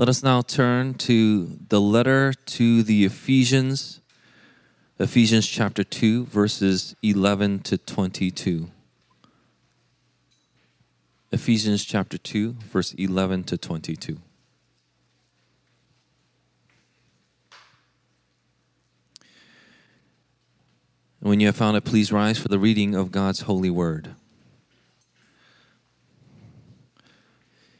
Let us now turn to the letter to the Ephesians, Ephesians chapter 2, verses 11 to 22. Ephesians chapter 2, verse 11 to 22. when you have found it, please rise for the reading of God's holy word.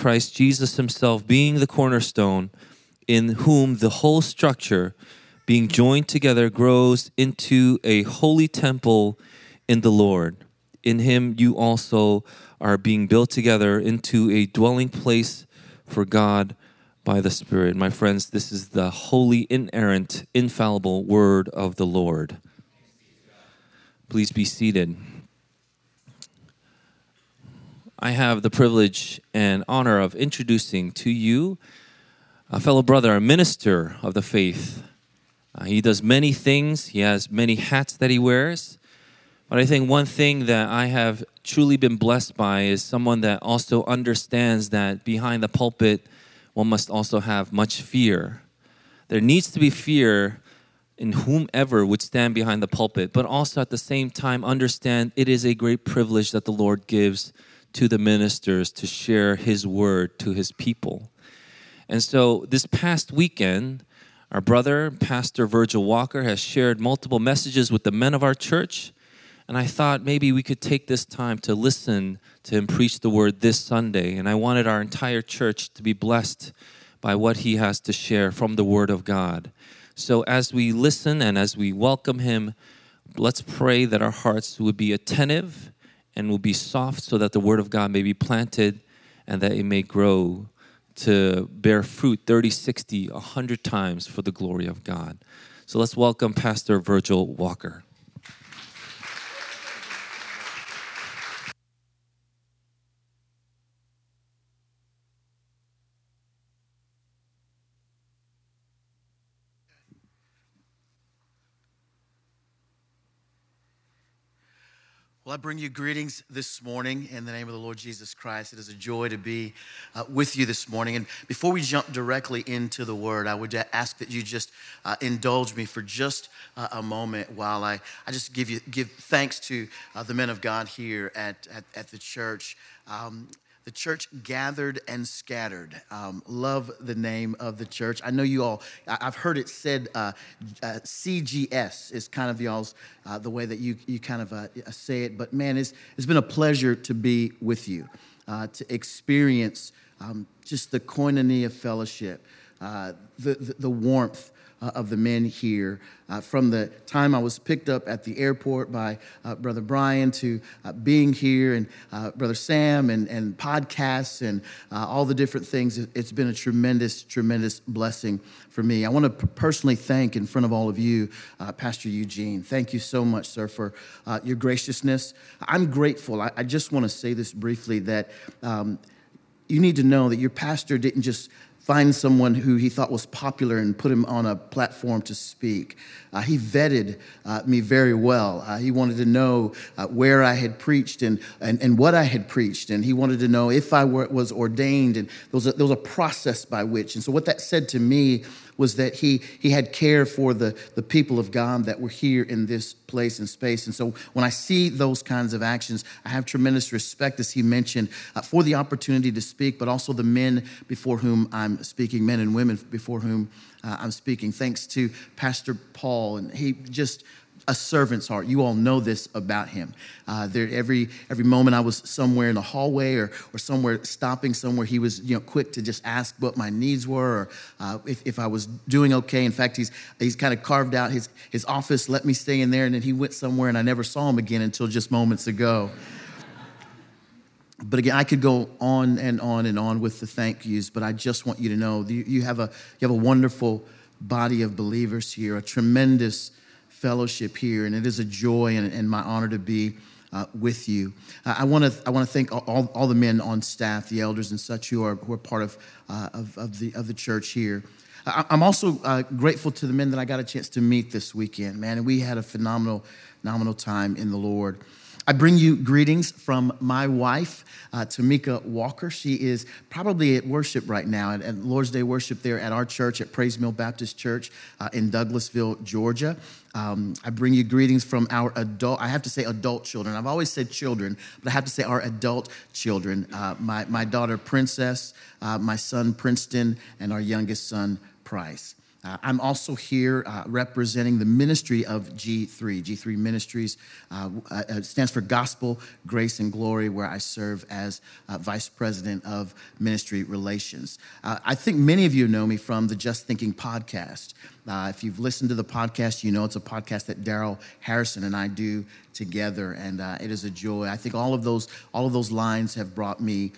Christ Jesus himself being the cornerstone, in whom the whole structure, being joined together, grows into a holy temple in the Lord. In him you also are being built together into a dwelling place for God by the Spirit. My friends, this is the holy, inerrant, infallible word of the Lord. Please be seated. I have the privilege and honor of introducing to you a fellow brother, a minister of the faith. Uh, he does many things, he has many hats that he wears. But I think one thing that I have truly been blessed by is someone that also understands that behind the pulpit, one must also have much fear. There needs to be fear in whomever would stand behind the pulpit, but also at the same time understand it is a great privilege that the Lord gives to the ministers to share his word to his people. And so this past weekend, our brother, Pastor Virgil Walker, has shared multiple messages with the men of our church. And I thought maybe we could take this time to listen to him preach the word this Sunday. And I wanted our entire church to be blessed by what he has to share from the word of God. So as we listen and as we welcome him, let's pray that our hearts would be attentive and will be soft so that the word of God may be planted and that it may grow to bear fruit 30, 60, 100 times for the glory of God. So let's welcome Pastor Virgil Walker. Well, I bring you greetings this morning in the name of the Lord Jesus Christ. It is a joy to be uh, with you this morning. And before we jump directly into the word, I would ask that you just uh, indulge me for just uh, a moment while I, I just give you give thanks to uh, the men of God here at, at, at the church. Um, the church gathered and scattered. Um, love the name of the church. I know you all, I've heard it said uh, uh, CGS is kind of y'all's, uh, the way that you, you kind of uh, say it. But man, it's, it's been a pleasure to be with you, uh, to experience um, just the koinonia fellowship, uh, the, the, the warmth uh, of the men here. Uh, from the time I was picked up at the airport by uh, Brother Brian to uh, being here and uh, Brother Sam and, and podcasts and all the different things, it's been a tremendous, tremendous blessing for me. I want to personally thank in front of all of you, Pastor Eugene. Thank you so much, sir, for your graciousness. I'm grateful. I, I just want to say this briefly that. Um, you need to know that your pastor didn't just find someone who he thought was popular and put him on a platform to speak. Uh, he vetted uh, me very well. Uh, he wanted to know uh, where I had preached and, and, and what I had preached. And he wanted to know if I were, was ordained. And there was, a, there was a process by which. And so, what that said to me was that he, he had care for the, the people of God that were here in this place and space. And so when I see those kinds of actions, I have tremendous respect, as he mentioned, uh, for the opportunity to speak, but also the men before whom I'm speaking, men and women before whom uh, I'm speaking. Thanks to Pastor Paul, and he just a servant's heart. You all know this about him. Uh, there, every every moment I was somewhere in the hallway or or somewhere stopping somewhere, he was you know quick to just ask what my needs were or uh, if, if I was doing okay. In fact, he's he's kind of carved out his his office, let me stay in there, and then he went somewhere, and I never saw him again until just moments ago. But again, I could go on and on and on with the thank yous, but I just want you to know you, you have a you have a wonderful body of believers here, a tremendous fellowship here, and it is a joy and, and my honor to be uh, with you. Uh, I want to I want to thank all, all the men on staff, the elders and such who are who are part of uh, of, of, the of the church here. I, am also uh, grateful to the men that I got a chance to meet this weekend, man, and we had a phenomenal phenomenal time in the Lord. I bring you greetings from my wife, uh, Tamika Walker. She is probably at worship right now, at, at, Lord's Day worship there at our church, at Praise Mill Baptist Church uh, in Douglasville, Georgia. Um, I bring you greetings from our adult, I have to say adult children. I've always said children, but I have to say our adult children. Uh, my, my daughter, Princess, uh, my son, Princeton, and our youngest son, Price. Uh, I'm also here uh, representing the ministry of G3. G3 Ministries uh, uh, stands for Gospel, Grace, and Glory, where I serve as uh, Vice President of Ministry Relations. Uh, I think many of you know me from the Just Thinking podcast. If you've listened to the podcast, you know it's a podcast that Darrell Harrison and I do together, and it is a joy. I think all of those all of those lines have brought me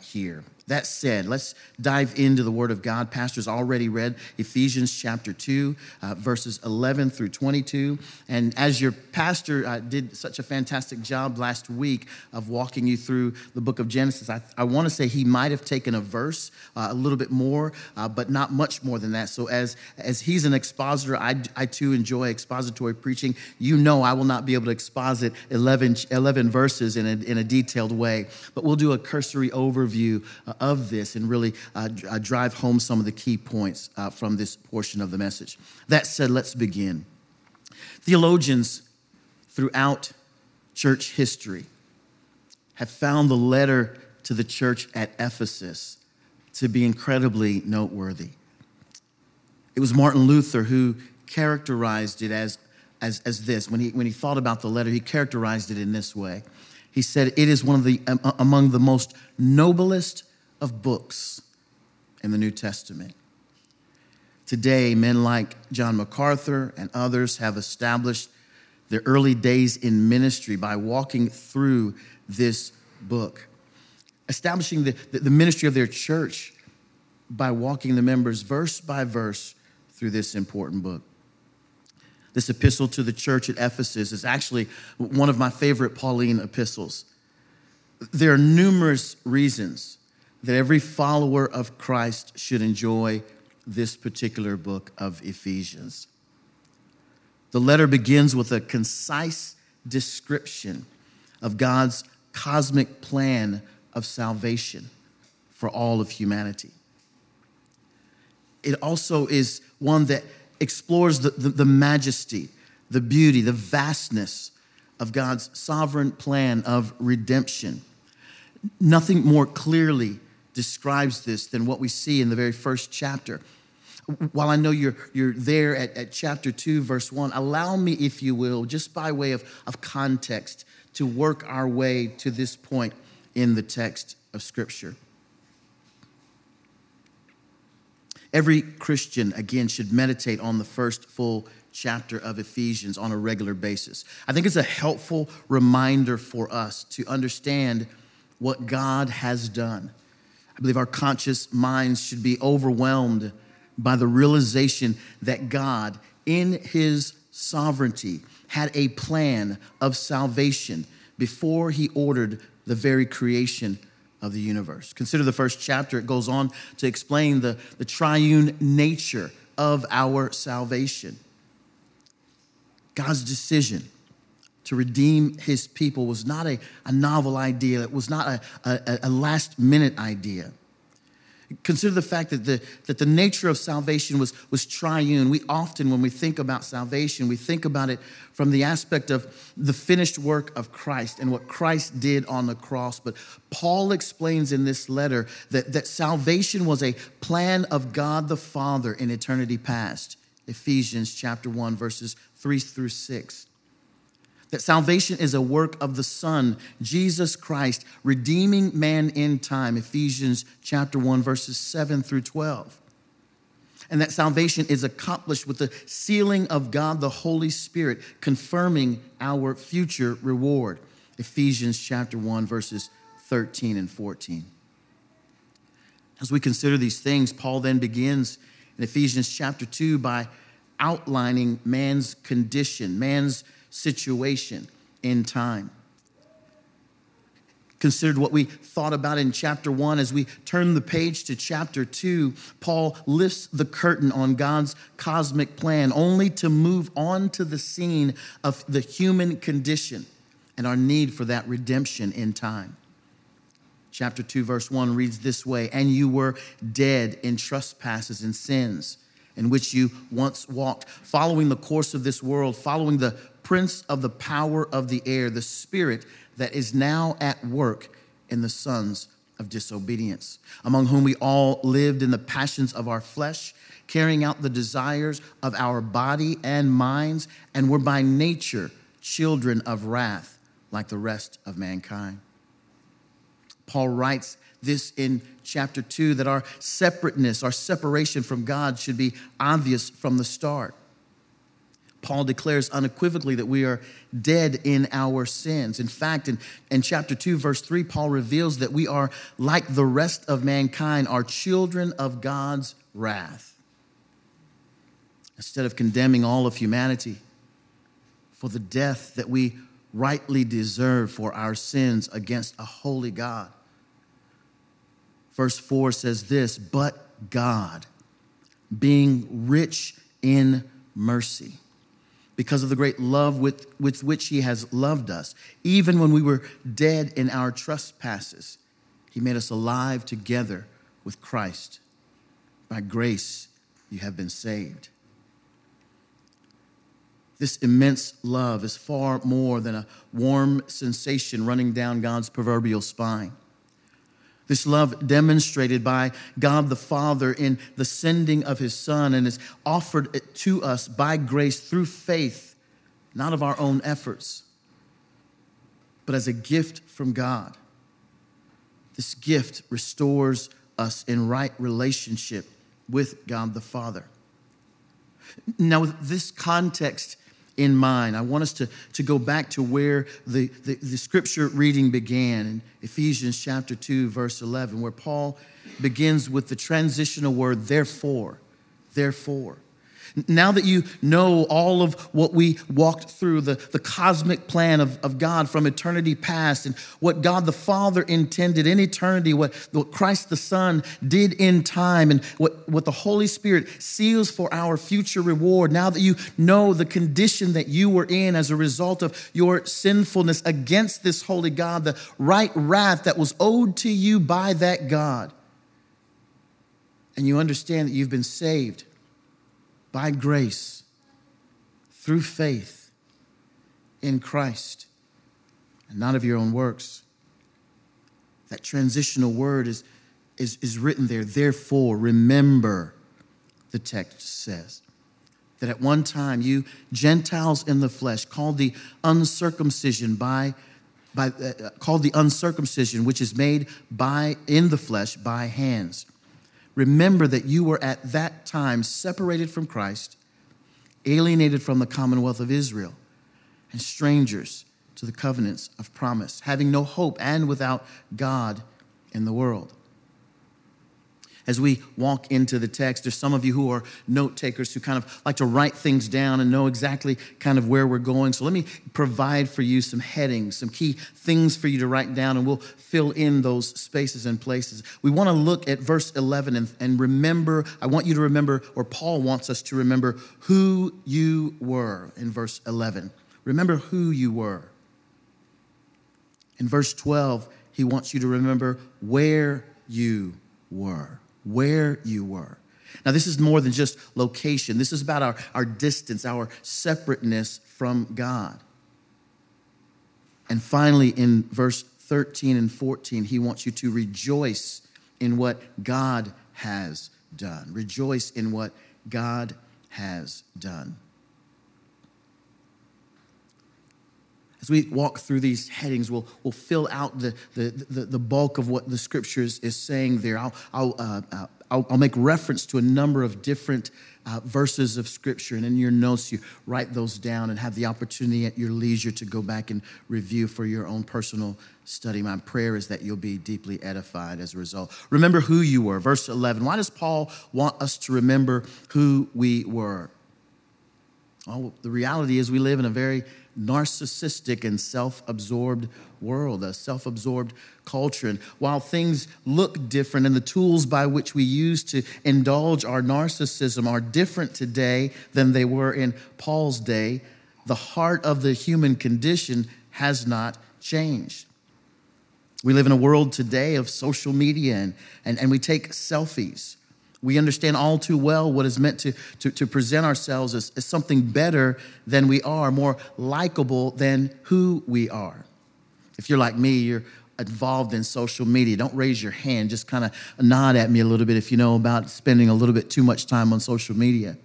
here. That said, let's dive into the Word of God. Pastor's already read Ephesians chapter 2, uh, verses 11 through 22. And as your pastor uh, did such a fantastic job last week of walking you through the book of Genesis, I, I want to say he might have taken a verse, uh, a little bit more, uh, but not much more than that. So as, as he's an expositor, I, I too enjoy expository preaching. You know I will not be able to exposit 11, 11 verses in a, in a detailed way, but we'll do a cursory overview uh, of this and really uh, uh, drive home some of the key points uh, from this portion of the message. That said, let's begin. Theologians throughout church history have found the letter to the church at Ephesus to be incredibly noteworthy. It was Martin Luther who characterized it as, as, as this. When he, when he thought about the letter, he characterized it in this way. He said, It is one of the, among the most noblest of books in the New Testament. Today, men like John MacArthur and others have established their early days in ministry by walking through this book, establishing the, the ministry of their church by walking the members verse by verse through this important book. This epistle to the church at Ephesus is actually one of my favorite Pauline epistles. There are numerous reasons that every follower of Christ should enjoy this particular book of Ephesians. The letter begins with a concise description of God's cosmic plan of salvation for all of humanity. It also is one that explores the, the, the, majesty, the beauty, the vastness of God's sovereign plan of redemption. Nothing more clearly describes this than what we see in the very first chapter. While I know you're, you're there at, at chapter 2, verse 1, allow me, if you will, just by way of, of context, to work our way to this point in the text of Scripture. Every Christian, again, should meditate on the first full chapter of Ephesians on a regular basis. I think it's a helpful reminder for us to understand what God has done I believe our conscious minds should be overwhelmed by the realization that God, in His sovereignty, had a plan of salvation before He ordered the very creation of the universe. Consider the first chapter. It goes on to explain the, the triune nature of our salvation. God's decision to redeem his people was not a, a novel idea, it was not a, a, a last minute idea. Consider the fact that the, that the nature of salvation was, was triune. We often, when we think about salvation, we think about it from the aspect of the finished work of Christ and what Christ did on the cross. But Paul explains in this letter that, that salvation was a plan of God the Father in eternity past. Ephesians chapter 1, verses 3 through 6 that salvation is a work of the Son, Jesus Christ, redeeming man in time, Ephesians chapter 1, verses 7 through 12. And that salvation is accomplished with the sealing of God the Holy Spirit, confirming our future reward, Ephesians chapter 1, verses 13 and 14. As we consider these things, Paul then begins in Ephesians chapter 2 by outlining man's condition, man's situation in time. Considered what we thought about in chapter one. As we turn the page to chapter two, Paul lifts the curtain on God's cosmic plan, only to move on to the scene of the human condition and our need for that redemption in time. Chapter 2, verse 1 reads this way And you were dead in trespasses and sins in which you once walked, following the course of this world, following the prince of the power of the air, the spirit that is now at work in the sons of disobedience, among whom we all lived in the passions of our flesh, carrying out the desires of our body and minds, and were by nature children of wrath like the rest of mankind. Paul writes this in chapter 2 that our separateness, our separation from God should be obvious from the start. Paul declares unequivocally that we are dead in our sins. In fact, in, in chapter 2, verse 3, Paul reveals that we are like the rest of mankind, are children of God's wrath. Instead of condemning all of humanity for the death that we rightly deserve for our sins against a holy God, verse 4 says this But God, being rich in mercy, because of the great love with, with which he has loved us. Even when we were dead in our trespasses, he made us alive together with Christ. By grace, you have been saved. This immense love is far more than a warm sensation running down God's proverbial spine. This love demonstrated by God the Father in the sending of his Son and is offered to us by grace through faith, not of our own efforts, but as a gift from God. This gift restores us in right relationship with God the Father. Now, with this context in mind. I want us to, to go back to where the, the, the, scripture reading began in Ephesians chapter 2, verse 11, where Paul begins with the transitional word, therefore. Therefore. Now that you know all of what we walked through, the, the cosmic plan of, of God from eternity past, and what God the Father intended in eternity, what, what Christ the Son did in time, and what, what the Holy Spirit seals for our future reward, now that you know the condition that you were in as a result of your sinfulness against this holy God, the right wrath that was owed to you by that God, and you understand that you've been saved by grace through faith in Christ and not of your own works. That transitional word is, is, is written there. Therefore, remember, the text says, that at one time you Gentiles in the flesh, called the uncircumcision by, by uh, called the uncircumcision, which is made by in the flesh by hands Remember that you were at that time separated from Christ, alienated from the commonwealth of Israel, and strangers to the covenants of promise, having no hope and without God in the world. As we walk into the text. There's some of you who are note takers who kind of like to write things down and know exactly kind of where we're going. So let me provide for you some headings, some key things for you to write down, and we'll fill in those spaces and places. We want to look at verse 11 and, and remember, I want you to remember, or Paul wants us to remember who you were in verse 11. Remember who you were. In verse 12, he wants you to remember where you were where you were. Now, this is more than just location, this is about our, our distance, our separateness from God. And finally, in verse 13 and 14, he wants you to rejoice in what God has done. Rejoice in what God has done. As we walk through these headings, we'll, we'll fill out the, the, the, the bulk of what the scriptures is saying there. I'll, I'll, uh, uh, I'll, I'll, make reference to a number of different uh, verses of scripture, and in your notes, you write those down and have the opportunity at your leisure to go back and review for your own personal study. My prayer is that you'll be deeply edified as a result. Remember who you were. Verse 11. Why does Paul want us to remember who we were? Well, the reality is we live in a very narcissistic and self absorbed world, a self absorbed culture. And while things look different and the tools by which we use to indulge our narcissism are different today than they were in Paul's day, the heart of the human condition has not changed. We live in a world today of social media and, and, and we take selfies. We understand all too well what is meant to, to, to present ourselves as, as something better than we are, more likable than who we are. If you're like me, you're involved in social media. Don't raise your hand, just kind of nod at me a little bit if you know about spending a little bit too much time on social media.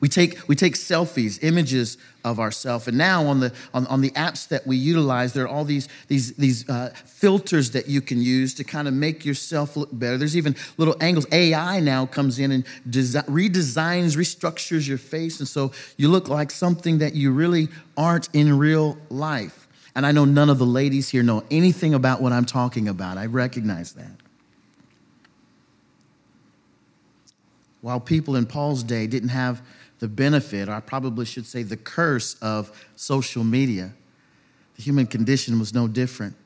We take, we take selfies, images of ourselves. And now on the, on, on the apps that we utilize, there are all these, these, these uh, filters that you can use to kind of make yourself look better. There's even little angles. AI now comes in and desi- redesigns, restructures your face. And so you look like something that you really aren't in real life. And I know none of the ladies here know anything about what I'm talking about. I recognize that. While people in Paul's day didn't have the benefit, or I probably should say the curse of social media, the human condition was no different.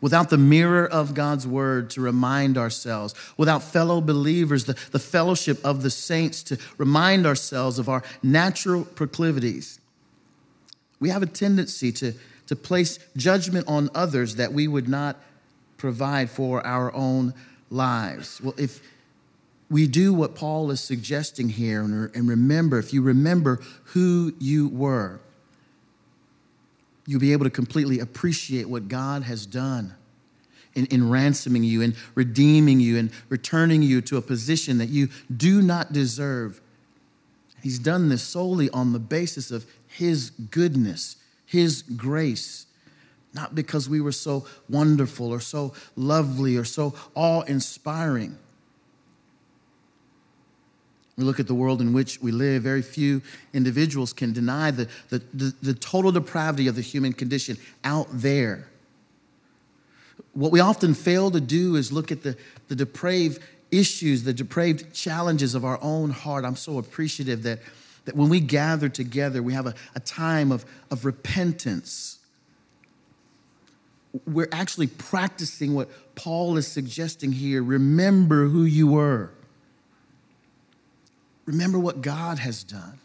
Without the mirror of God's word to remind ourselves, without fellow believers, the, the fellowship of the saints to remind ourselves of our natural proclivities, we have a tendency to, to place judgment on others that we would not provide for our own lives. Well, if we do what Paul is suggesting here and remember, if you remember who you were, you'll be able to completely appreciate what God has done in, in ransoming you and redeeming you and returning you to a position that you do not deserve. He's done this solely on the basis of His goodness, His grace, not because we were so wonderful or so lovely or so awe inspiring. We look at the world in which we live, very few individuals can deny the, the, the, the, total depravity of the human condition out there. What we often fail to do is look at the, the depraved issues, the depraved challenges of our own heart. I'm so appreciative that, that when we gather together, we have a, a time of, of repentance. We're actually practicing what Paul is suggesting here. Remember who you were. Remember what God has done.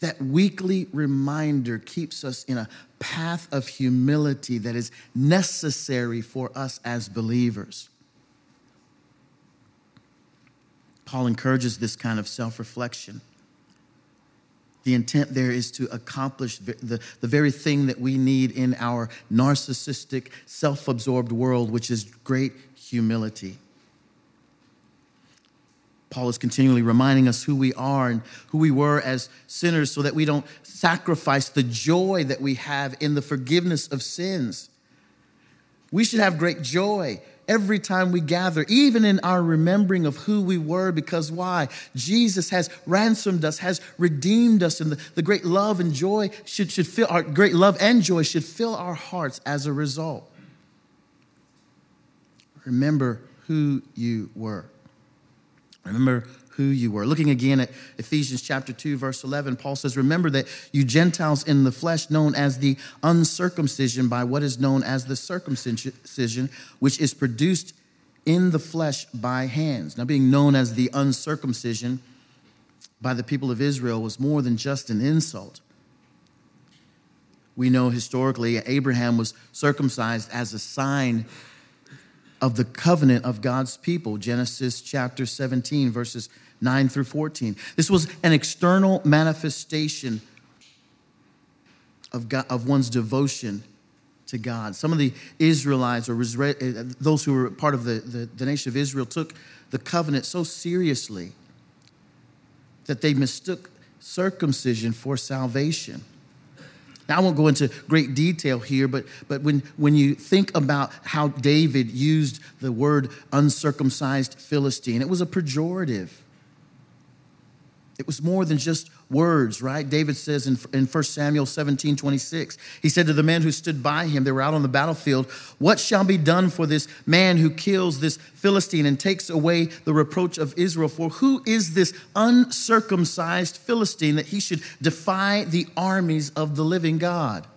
That weekly reminder keeps us in a path of humility that is necessary for us as believers. Paul encourages this kind of self reflection. The intent there is to accomplish the, the very thing that we need in our narcissistic, self absorbed world, which is great humility. Paul is continually reminding us who we are and who we were as sinners so that we don't sacrifice the joy that we have in the forgiveness of sins. We should have great joy every time we gather, even in our remembering of who we were, because why? Jesus has ransomed us, has redeemed us, and the, the great love and joy should, should fill our great love and joy should fill our hearts as a result. remember who you were. Remember who you were. Looking again at Ephesians chapter 2, verse 11, Paul says, Remember that you Gentiles in the flesh, known as the uncircumcision by what is known as the circumcision, which is produced in the flesh by hands. Now, being known as the uncircumcision by the people of Israel was more than just an insult. We know historically Abraham was circumcised as a sign of the covenant of God's people. Genesis chapter 17, verses 9 through 14. This was an external manifestation of, God, of one's devotion to God. Some of the Israelites, or uh, those who were part of the, the, the nation of Israel, took the covenant so seriously that they mistook circumcision for salvation. Now, I won't go into great detail here, but, but when, when you think about how David used the word uncircumcised Philistine, it was a pejorative. It was more than just words, right? David says in, in 1 Samuel 17 26, he said to the men who stood by him, they were out on the battlefield, What shall be done for this man who kills this Philistine and takes away the reproach of Israel? For who is this uncircumcised Philistine that he should defy the armies of the living God?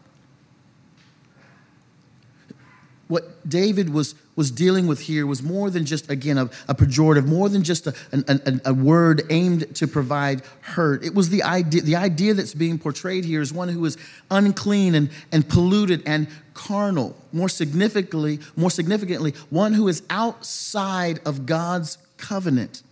What David was was dealing with here was more than just, again, a, a pejorative, more than just a, a, a, word aimed to provide hurt. It was the idea, the idea that's being portrayed here is one who is unclean and, and polluted and carnal. More significantly, more significantly, one who is outside of God's covenant.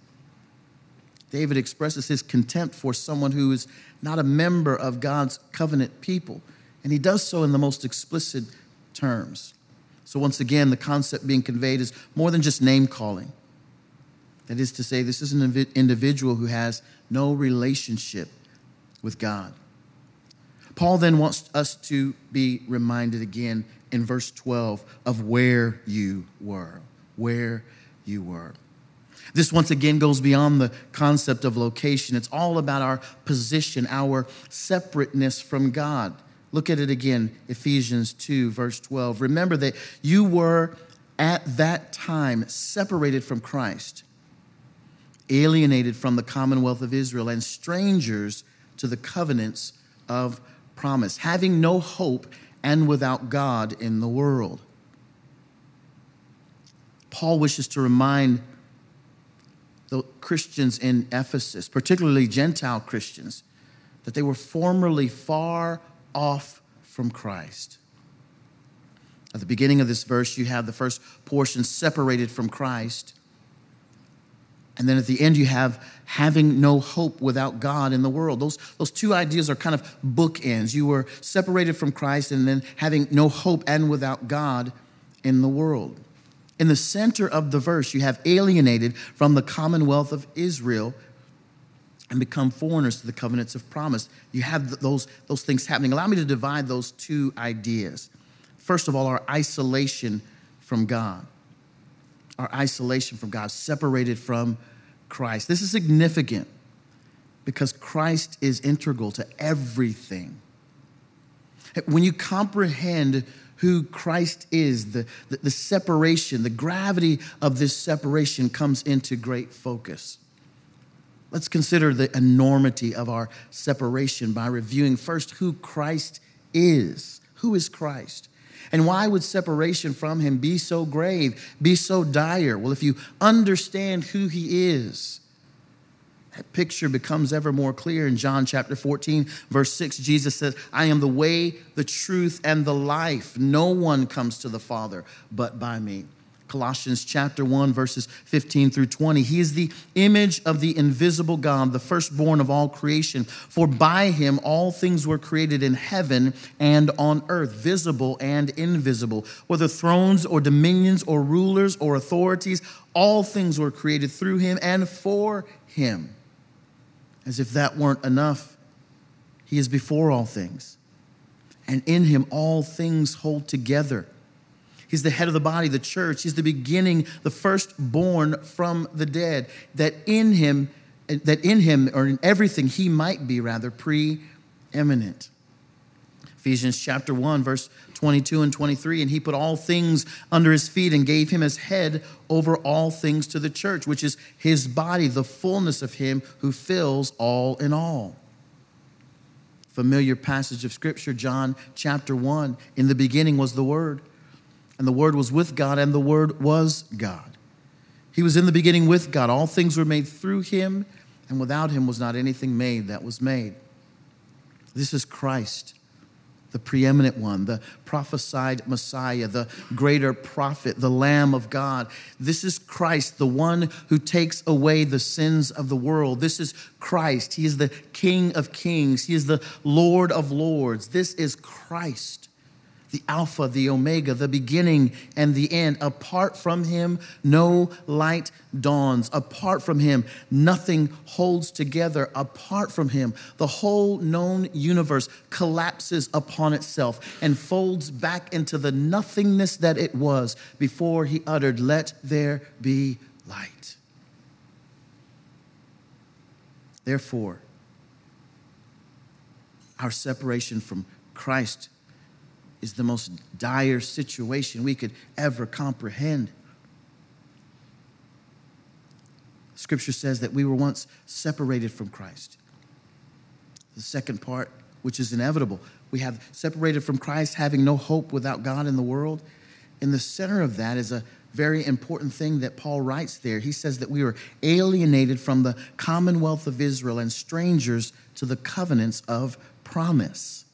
David expresses his contempt for someone who is not a member of God's covenant people. And he does so in the most explicit terms. So, once again, the concept being conveyed is more than just name calling. That is to say, this is an individual who has no relationship with God. Paul then wants us to be reminded again in verse 12 of where you were. Where you were. This once again goes beyond the concept of location. It's all about our position, our separateness from God. Look at it again, Ephesians 2, verse 12. Remember that you were at that time separated from Christ, alienated from the commonwealth of Israel, and strangers to the covenants of promise, having no hope and without God in the world. Paul wishes to remind the Christians in Ephesus, particularly Gentile Christians, that they were formerly far off from Christ. At the beginning of this verse, you have the first portion separated from Christ. And then at the end, you have having no hope without God in the world. Those, those two ideas are kind of bookends. You were separated from Christ and then having no hope and without God in the world. In the center of the verse, you have alienated from the commonwealth of Israel and become foreigners to the covenants of promise. You have those, those things happening. Allow me to divide those two ideas. First of all, our isolation from God. Our isolation from God, separated from Christ. This is significant because Christ is integral to everything. When you comprehend who Christ is, the, the, the, separation, the gravity of this separation comes into great focus. Let's consider the enormity of our separation by reviewing first who Christ is. Who is Christ? And why would separation from him be so grave, be so dire? Well, if you understand who he is, that picture becomes ever more clear in John chapter 14, verse 6. Jesus says, I am the way, the truth, and the life. No one comes to the Father but by me. Colossians chapter 1, verses 15 through 20. He is the image of the invisible God, the firstborn of all creation. For by him all things were created in heaven and on earth, visible and invisible. Whether thrones or dominions or rulers or authorities, all things were created through him and for him. As if that weren't enough, he is before all things. And in him all things hold together. He's the head of the body, the church. He's the beginning, the firstborn from the dead. That in him, that in him, or in everything, he might be rather preeminent. Ephesians chapter 1, verse 22 and 23. And he put all things under his feet and gave him as head over all things to the church, which is his body, the fullness of him who fills all in all. Familiar passage of scripture, John chapter 1. In the beginning was the Word, and the Word was with God, and the Word was God. He was in the beginning with God. All things were made through him, and without him was not anything made that was made. This is Christ the preeminent one, the prophesied Messiah, the greater prophet, the Lamb of God. This is Christ, the one who takes away the sins of the world. This is Christ. He is the King of kings, He is the Lord of lords. This is Christ the Alpha, the Omega, the beginning and the end. Apart from him, no light dawns. Apart from him, nothing holds together. Apart from him, the whole known universe collapses upon itself and folds back into the nothingness that it was before he uttered, Let there be light. Therefore, our separation from Christ is the most dire situation we could ever comprehend. Scripture says that we were once separated from Christ. The second part, which is inevitable, we have separated from Christ, having no hope without God in the world. In the center of that is a very important thing that Paul writes there. He says that we were alienated from the commonwealth of Israel and strangers to the covenants of promise.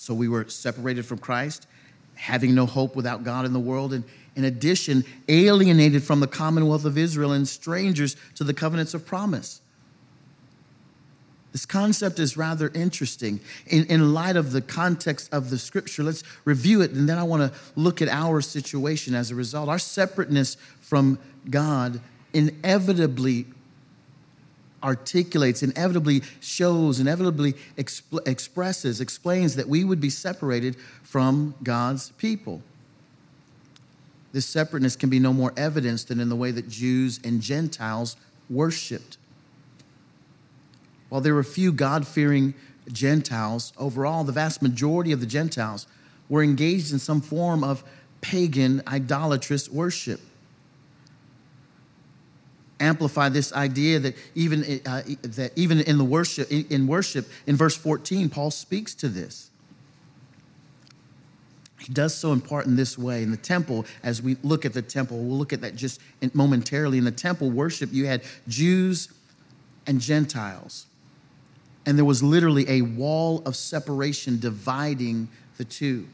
So we were separated from Christ, having no hope without God in the world, and in addition, alienated from the commonwealth of Israel and strangers to the covenants of promise. This concept is rather interesting. In, in light of the context of the scripture, let's review it, and then I want to look at our situation as a result. Our separateness from God inevitably articulates, inevitably shows, inevitably exp- expresses, explains that we would be separated from God's people. This separateness can be no more evidenced than in the way that Jews and Gentiles worshiped. While there were a few God fearing Gentiles, overall, the vast majority of the Gentiles were engaged in some form of pagan, idolatrous worship amplify this idea that even, uh, that even in the worship in worship in verse 14 paul speaks to this. He does so in part in this way. In the temple as we look at the temple we'll look at that just momentarily. In the temple worship you had jews and gentiles. And there was literally a wall of separation dividing the two.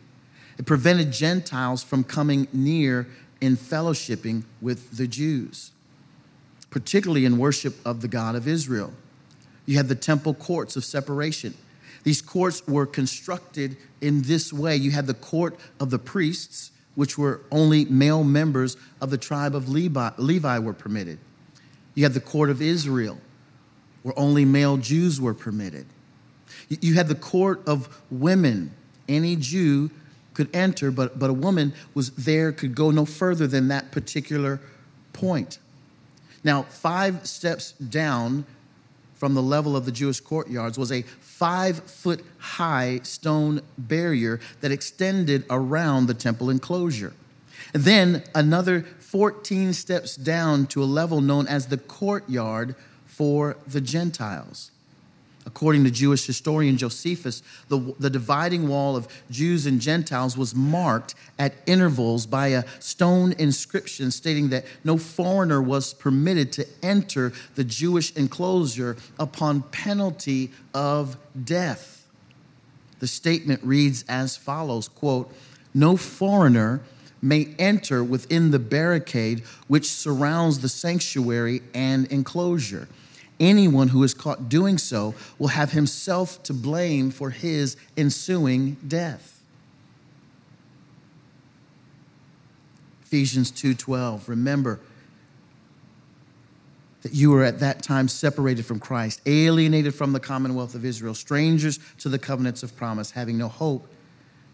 It prevented gentiles from coming near in fellowshipping with the jews particularly in worship of the God of Israel. You had the temple courts of separation. These courts were constructed in this way. You had the court of the priests, which were only male members of the tribe of Levi, Levi were permitted. You had the court of Israel, where only male Jews were permitted. You had the court of women. Any Jew could enter, but, but a woman was there, could go no further than that particular point. Now, five steps down from the level of the Jewish courtyards was a five foot high stone barrier that extended around the temple enclosure. Then another 14 steps down to a level known as the courtyard for the Gentiles. According to Jewish historian Josephus, the, the dividing wall of Jews and Gentiles was marked at intervals by a stone inscription stating that no foreigner was permitted to enter the Jewish enclosure upon penalty of death. The statement reads as follows quote, No foreigner may enter within the barricade which surrounds the sanctuary and enclosure Anyone who is caught doing so will have himself to blame for his ensuing death. Ephesians 2:12 Remember that you were at that time separated from Christ, alienated from the commonwealth of Israel, strangers to the covenants of promise, having no hope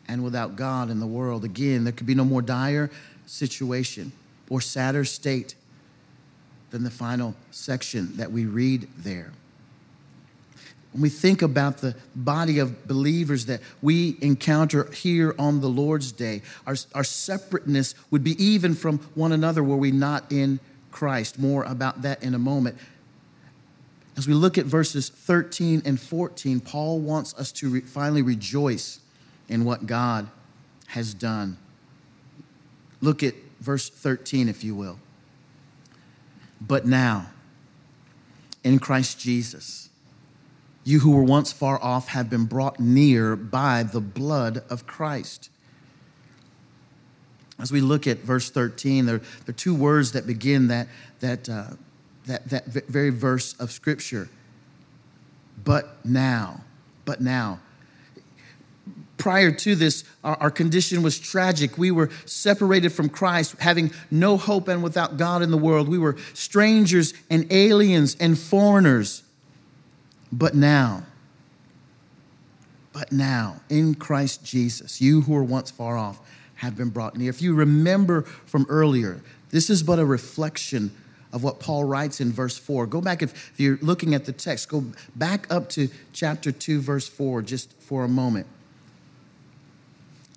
and without God in the world. Again, there could be no more dire situation or sadder state than the final section that we read there. when we think about the body of believers that we encounter here on the Lord's Day, our, our separateness would be even from one another were we not in Christ. More about that in a moment. As we look at verses 13 and 14, Paul wants us to re- finally rejoice in what God has done. Look at verse 13, if you will. But now, in Christ Jesus, you who were once far off have been brought near by the blood of Christ. As we look at verse 13, there, there are two words that begin that, that, uh, that, that very verse of Scripture. But now, but now. Prior to this, our, our condition was tragic. We were separated from Christ, having no hope and without God in the world. We were strangers and aliens and foreigners. But now, but now, in Christ Jesus, you who were once far off have been brought near. If you remember from earlier, this is but a reflection of what Paul writes in verse 4. Go back, if, if you're looking at the text, go back up to chapter 2, verse 4, just for a moment.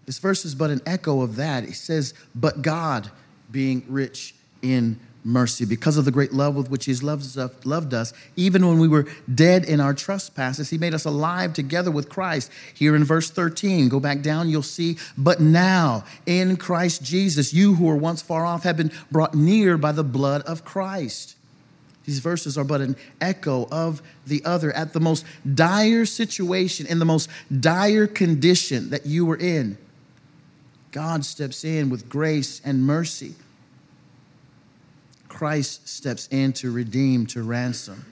This verse is but an echo of that. It says, But God, being rich in mercy because of the great love with which He has loved us, even when we were dead in our trespasses, He made us alive together with Christ. Here in verse 13, go back down, you'll see, but now in Christ Jesus, you who were once far off have been brought near by the blood of Christ. These verses are but an echo of the other. At the most dire situation, in the most dire condition that you were in, God steps in with grace and mercy Christ steps in to redeem, to ransom.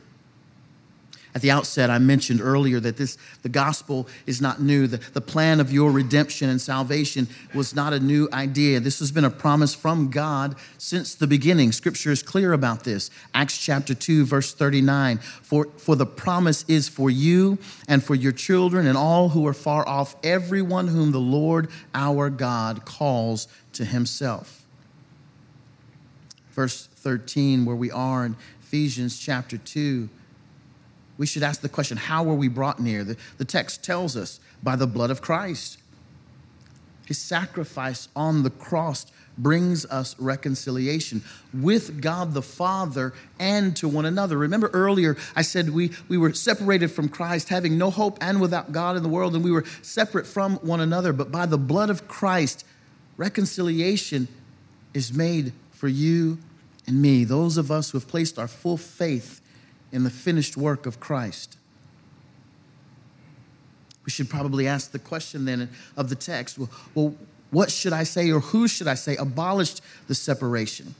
At the outset, I mentioned earlier that this, the gospel is not new. The, the plan of your redemption and salvation was not a new idea. This has been a promise from God since the beginning. Scripture is clear about this. Acts chapter 2, verse 39. For, for the promise is for you and for your children and all who are far off, everyone whom the Lord our God calls to himself. Verse 13, where we are in Ephesians chapter 2, we should ask the question how were we brought near? The, the text tells us by the blood of Christ. His sacrifice on the cross brings us reconciliation with God the Father and to one another. Remember earlier, I said we, we were separated from Christ, having no hope and without God in the world, and we were separate from one another. But by the blood of Christ, reconciliation is made for you and me, those of us who have placed our full faith in the finished work of Christ. We should probably ask the question then of the text well, well what should I say or who should I say abolished the separation?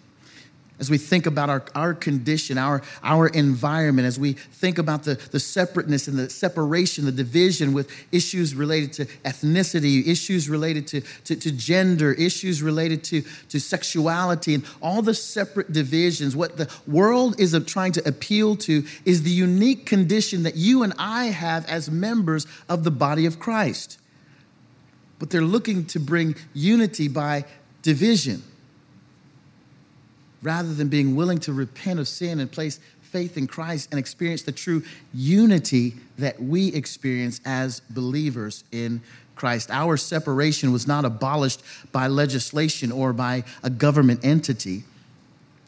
As we think about our, our condition, our, our environment, as we think about the, the separateness and the separation, the division with issues related to ethnicity, issues related to, to, to, gender, issues related to, to sexuality, and all the separate divisions, what the world is trying to appeal to is the unique condition that you and I have as members of the body of Christ. But they're looking to bring unity by division rather than being willing to repent of sin and place faith in Christ and experience the true unity that we experience as believers in Christ. Our separation was not abolished by legislation or by a government entity.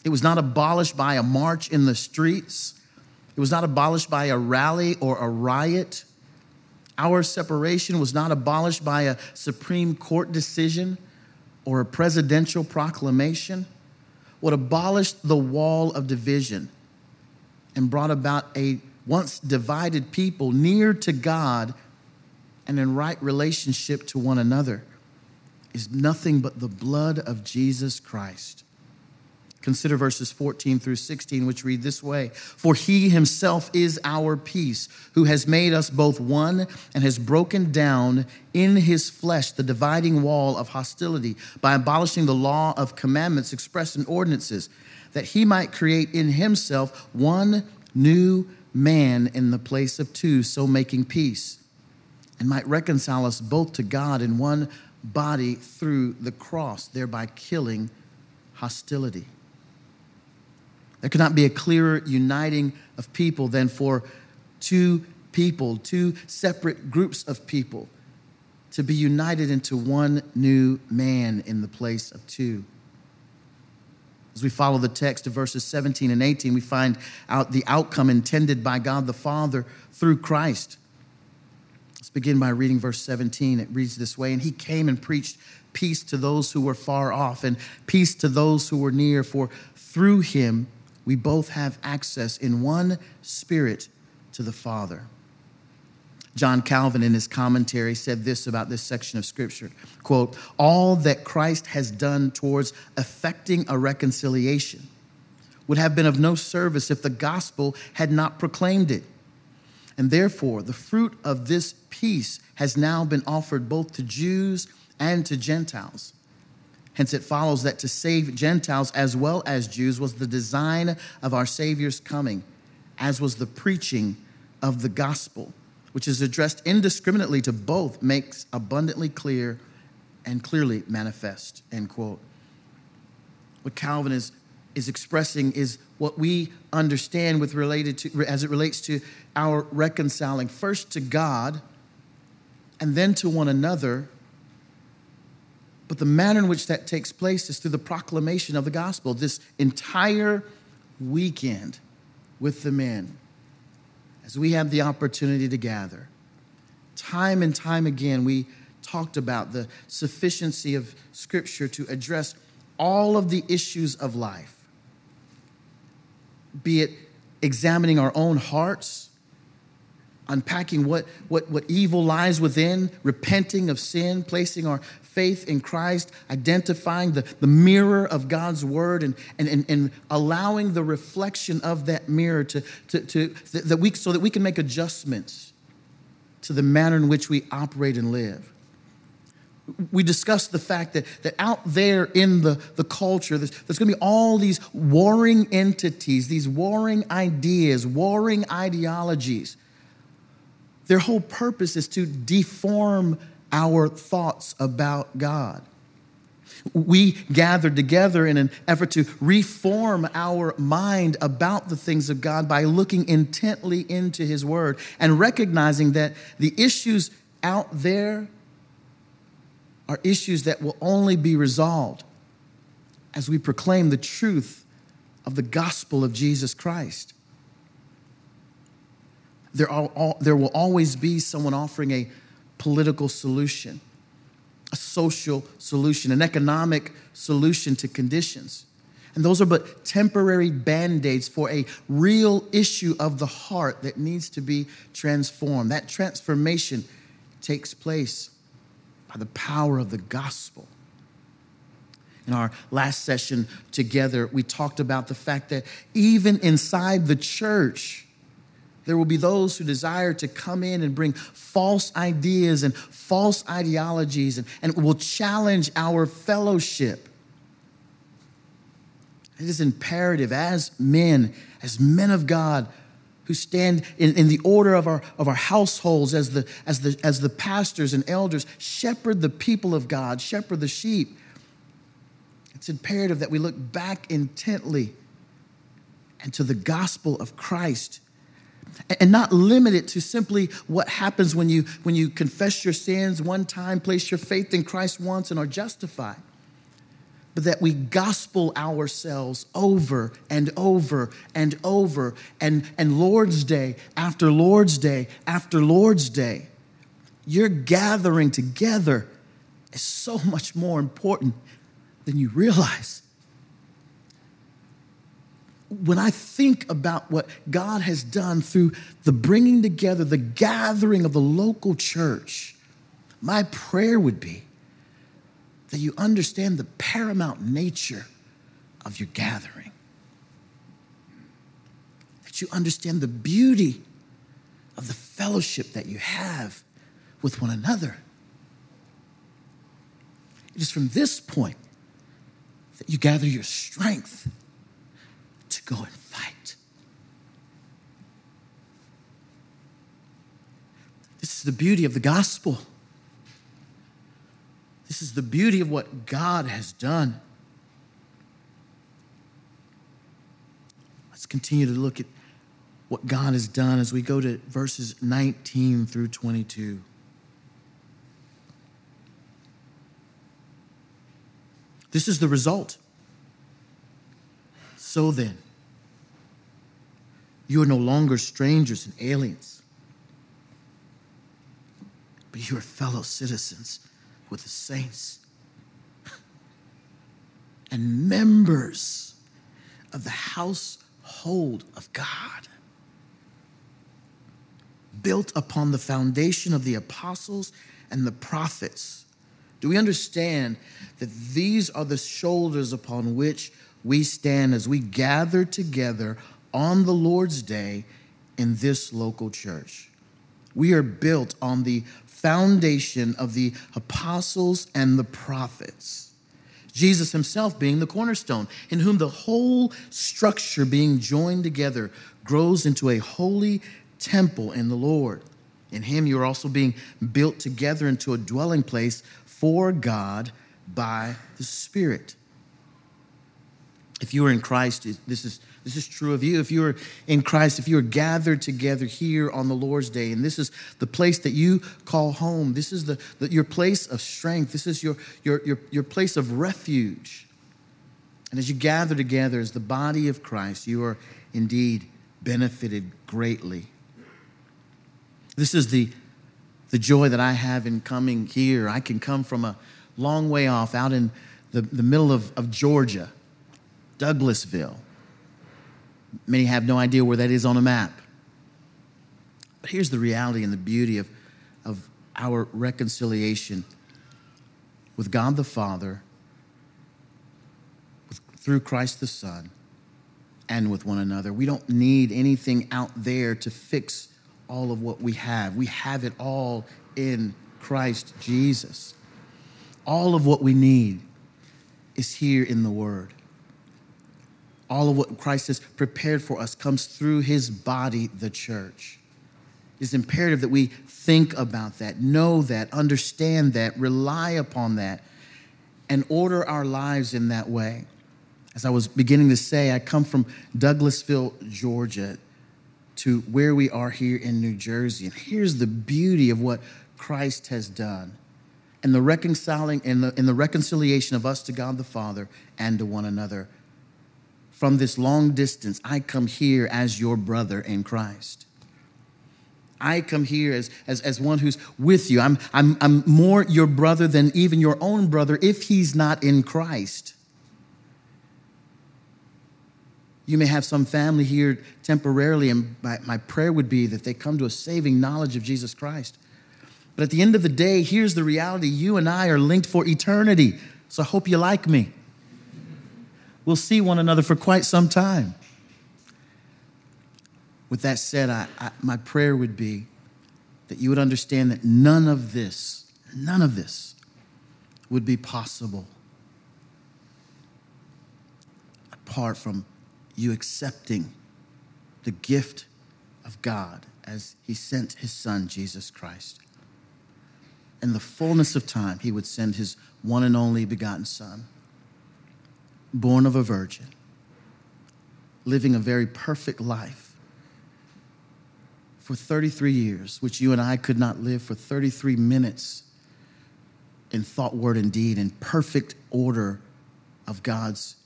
It was not abolished by a march in the streets. It was not abolished by a rally or a riot. Our separation was not abolished by a Supreme Court decision or a presidential proclamation what abolished the wall of division and brought about a once divided people near to God and in right relationship to one another is nothing but the blood of Jesus Christ. Consider verses 14 through 16, which read this way For he himself is our peace, who has made us both one and has broken down in his flesh the dividing wall of hostility by abolishing the law of commandments expressed in ordinances, that he might create in himself one new man in the place of two, so making peace, and might reconcile us both to God in one body through the cross, thereby killing hostility. There could not be a clearer uniting of people than for two people, two separate groups of people, to be united into one new man in the place of two. As we follow the text of verses 17 and 18, we find out the outcome intended by God the Father through Christ. Let's begin by reading verse 17. It reads this way And he came and preached peace to those who were far off and peace to those who were near, for through him we both have access in one spirit to the Father. John Calvin, in his commentary, said this about this section of scripture quote, All that Christ has done towards effecting a reconciliation would have been of no service if the gospel had not proclaimed it. And therefore, the fruit of this peace has now been offered both to Jews and to Gentiles. Hence, it follows that to save Gentiles as well as Jews was the design of our Savior's coming, as was the preaching of the gospel which is addressed indiscriminately to both, makes abundantly clear and clearly manifest, end quote. What Calvin is, is expressing is what we understand with related to, as it relates to our reconciling first to God and then to one another. But the manner in which that takes place is through the proclamation of the gospel. This entire weekend with the men as we have the opportunity to gather, time and time again, we talked about the sufficiency of Scripture to address all of the issues of life, be it examining our own hearts, unpacking what, what, what evil lies within, repenting of sin, placing our faith in Christ, identifying the, the mirror of God's word, and, and, and, and allowing the reflection of that mirror to, to, to that we, so that we can make adjustments to the manner in which we operate and live. We discussed the fact that, that out there in the, the culture, there's, there's going to be all these warring entities, these warring ideas, warring ideologies. Their whole purpose is to deform our thoughts about God. We gathered together in an effort to reform our mind about the things of God by looking intently into His Word and recognizing that the issues out there are issues that will only be resolved as we proclaim the truth of the gospel of Jesus Christ. There, are, there will always be someone offering a political solution, a social solution, an economic solution to conditions. And those are but temporary band aids for a real issue of the heart that needs to be transformed. That transformation takes place by the power of the gospel. In our last session together, we talked about the fact that even inside the church, there will be those who desire to come in and bring false ideas and false ideologies and, and will challenge our fellowship. It is imperative as men, as men of God, who stand in, in the order of our, of our households as the, as, the, as the pastors and elders, shepherd the people of God, shepherd the sheep. It's imperative that we look back intently and to the gospel of Christ and not limit it to simply what happens when you when you confess your sins one time place your faith in christ once and are justified. But that we gospel ourselves over and over and over and and lord's day after lord's day after lord's day. Your gathering together is so much more important than you realize when I think about what God has done through the bringing together, the gathering of the local church, my prayer would be that you understand the paramount nature of your gathering, that you understand the beauty of the fellowship that you have with one another. It is from this point that you gather your strength go and fight. This is the beauty of the gospel. This is the beauty of what God has done. Let's continue to look at what God has done as we go to verses 19 through 22. This is the result. So then, you are no longer strangers and aliens, but you are fellow citizens with the saints and members of the household of God, built upon the foundation of the apostles and the prophets. Do we understand that these are the shoulders upon which we stand as we gather together on the Lord's day in this local church? We are built on the foundation of the apostles and the prophets. Jesus himself being the cornerstone, in whom the whole structure being joined together grows into a holy temple in the Lord. In him you are also being built together into a dwelling place for God by the Spirit. If you are in Christ, this is, this is true of you. If you are in Christ, if you are gathered together here on the Lord's day, and this is the place that you call home, this is the, the your place of strength, this is your, your, your, your place of refuge. And as you gather together as the body of Christ, you are indeed benefited greatly. This is the, the joy that I have in coming here. I can come from a long way off, out in the, the middle of, of Georgia Douglasville. Many have no idea where that is on a map. But here's the reality and the beauty of, of our reconciliation with God the Father, with, through Christ the Son, and with one another. We don't need anything out there to fix all of what we have. We have it all in Christ Jesus. All of what we need is here in the Word all of what Christ has prepared for us comes through his body, the church. It's imperative that we think about that, know that, understand that, rely upon that, and order our lives in that way. As I was beginning to say, I come from Douglasville, Georgia, to where we are here in New Jersey. And here's the beauty of what Christ has done and the reconciling and the, and the reconciliation of us to God the Father and to one another from this long distance, I come here as your brother in Christ. I come here as, as, as one who's with you. I'm, I'm, I'm more your brother than even your own brother if he's not in Christ. You may have some family here temporarily, and my, my prayer would be that they come to a saving knowledge of Jesus Christ. But at the end of the day, here's the reality you and I are linked for eternity. So I hope you like me we'll see one another for quite some time. With that said, I, I, my prayer would be that you would understand that none of this, none of this would be possible apart from you accepting the gift of God as He sent His Son, Jesus Christ. In the fullness of time, He would send His one and only begotten Son born of a virgin, living a very perfect life for 33 years, which you and I could not live for 33 minutes in thought, word, and deed, in perfect order of God's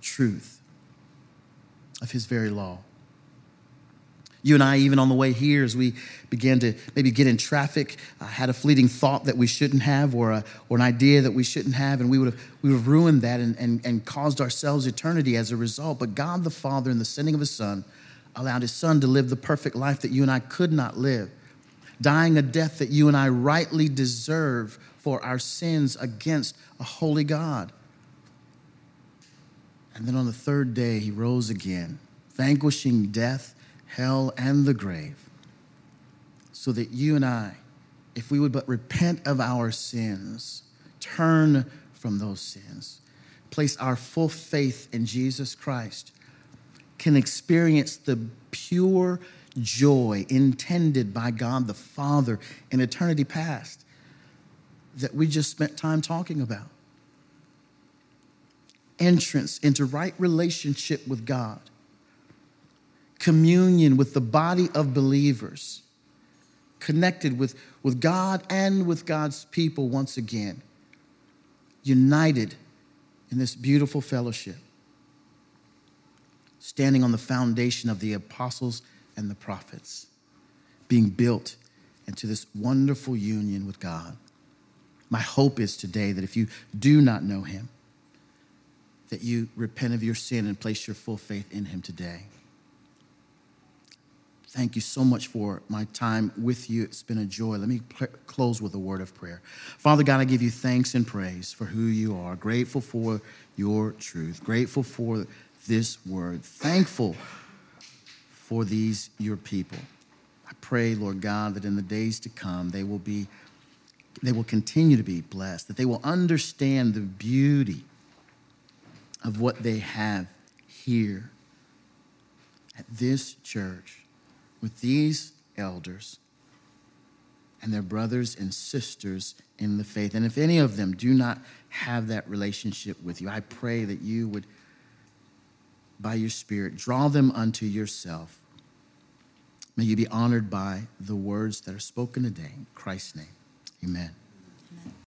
truth, of His very law. You and I, even on the way here, as we began to maybe get in traffic, uh, had a fleeting thought that we shouldn't have or, a, or an idea that we shouldn't have, and we would have, we would have ruined that and, and, and caused ourselves eternity as a result. But God the Father, in the sending of His Son, allowed His Son to live the perfect life that you and I could not live, dying a death that you and I rightly deserve for our sins against a holy God. And then on the third day, He rose again, vanquishing death hell, and the grave, so that you and I, if we would but repent of our sins, turn from those sins, place our full faith in Jesus Christ, can experience the pure joy intended by God the Father in eternity past that we just spent time talking about. Entrance into right relationship with God communion with the body of believers, connected with, with God and with God's people once again, united in this beautiful fellowship, standing on the foundation of the apostles and the prophets, being built into this wonderful union with God. My hope is today that if you do not know him, that you repent of your sin and place your full faith in him today. Thank you so much for my time with you. It's been a joy. Let me pl- close with a word of prayer. Father God, I give you thanks and praise for who you are. Grateful for your truth. Grateful for this word. Thankful for these your people. I pray, Lord God, that in the days to come they will be they will continue to be blessed, that they will understand the beauty of what they have here at this church with these elders and their brothers and sisters in the faith. And if any of them do not have that relationship with you, I pray that you would, by your Spirit, draw them unto yourself. May you be honored by the words that are spoken today. In Christ's name, amen.